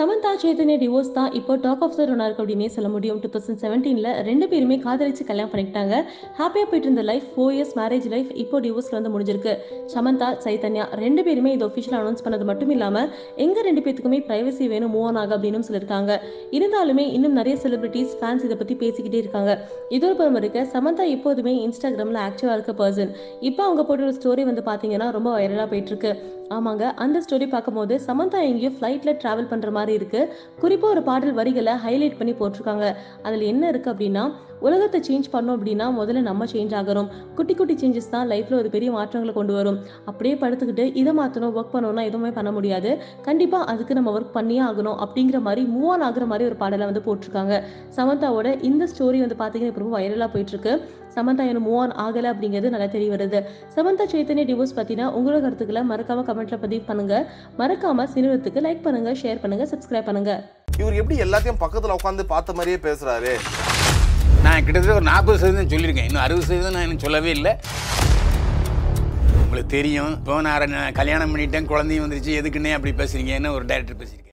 Samantha Chaitanya divorce தான் இப்போ talk of the Rona இருக்கு அப்படின்னே சொல்ல முடியும். டூ தௌசண்ட் செவன்டீனில் ரெண்டு பேருமே காதலிச்சு கல்யாணம் பண்ணிக்கிட்டாங்க. ஹாப்பியாக போயிட்டு இருந்த life four years marriage life இப்போ டிவோர்ஸில் வந்து முடிஞ்சிருக்கு. சமந்தா சைத்தன்யா ரெண்டு பேருமே இது ஒஃபிஷியல் அனௌன்ஸ் பண்ணது மட்டும் இல்லாமல் எங்கள் ரெண்டு பேத்துக்குமே ப்ரைவசி வேணும் மூவ் ஆன் ஆக அப்படின்னு சொல்லியிருக்காங்க இருந்தாலுமே இன்னும் நிறைய செலிபிரிட்டிஸ் ஃபேன்ஸ் இதை பற்றி பேசிக்கிட்டே இருக்காங்க. இதோட புறம் இருக்க சமந்தா எப்போதுமே இன்ஸ்டாகிராமில் ஆக்டிவாக இருக்க பர்சன் இப்போ அவங்க போட்ட ஒரு ஸ்டோரி வந்து பார்த்தீங்கன்னா ரொம்ப வைரலாக போயிட்டு இருக்கு ஆமாங்க அந்த ஸ்டோரி பார்க்கும்போது சமந்தா எங்கேயோ ஃப்ளைட்டில் ட்ராவல் பண்ணுற மாதிரி இருக்கு. குறிப்பாக ஒரு பாடல் வரிகளை ஹைலைட் பண்ணி போட்டிருக்காங்க. அதில் என்ன இருக்கு அப்படின்னா உலகத்தை சேஞ்ச் பண்ணோம் அப்படின்னா முதல்ல நம்ம சேஞ்ச் ஆகிறோம். குட்டி குட்டி சேஞ்சஸ் தான் லைஃப்பில் ஒரு பெரிய மாற்றங்களை கொண்டு வரும். அப்படியே படுத்துக்கிட்டு இதை மாற்றணும் ஒர்க் பண்ணணும்னா எதுவுமே பண்ண முடியாது. கண்டிப்பாக அதுக்கு நம்ம ஒர்க் பண்ணியே ஆகணும் அப்படிங்கிற மாதிரி மூவ் ஆன் ஆகுற மாதிரி ஒரு பாடலை வந்து போட்டிருக்காங்க. சமந்தாவோட இந்த ஸ்டோரி வந்து பார்த்தீங்கன்னா இப்போ ரொம்ப வைரலாக போயிட்டு இருக்கு சமந்தா இன்னும் மூவ் ஆன் ஆகலை அப்படிங்கிறது நல்லா தெரிய வருது. சமந்தா சைத்தன்ய டிவோர்ஸ் பற்றினா உங்களோட கருத்துக்களை மறக்காம கமெண்ட்ல பதிவு பண்ணுங்க. மறக்காம சினிமத்துக்கு லைக் பண்ணுங்க ஷேர் பண்ணுங்க சப்ஸ்கிரைப் பண்ணுங்க. இவர் எப்படி எல்லாத்தையும் பக்கத்துல உட்காந்து பார்த்த மாதிரியே பேசுறாரு. நான் கிட்டத்தட்ட ஒரு நாற்பது சதவீதம் சொல்லியிருக்கேன். இன்னும் அறுபது சதவீதம் நான் இன்னும் சொல்லவே இல்லை. உங்களுக்கு தெரியும். இப்போ நான் கல்யாணம் பண்ணிட்டேன். குழந்தையும் வந்துருச்சு. எதுக்குன்னே அப்படி பேசுறீங்கன்னு ஒரு டேரக்டர் பேசியிருக்கேன்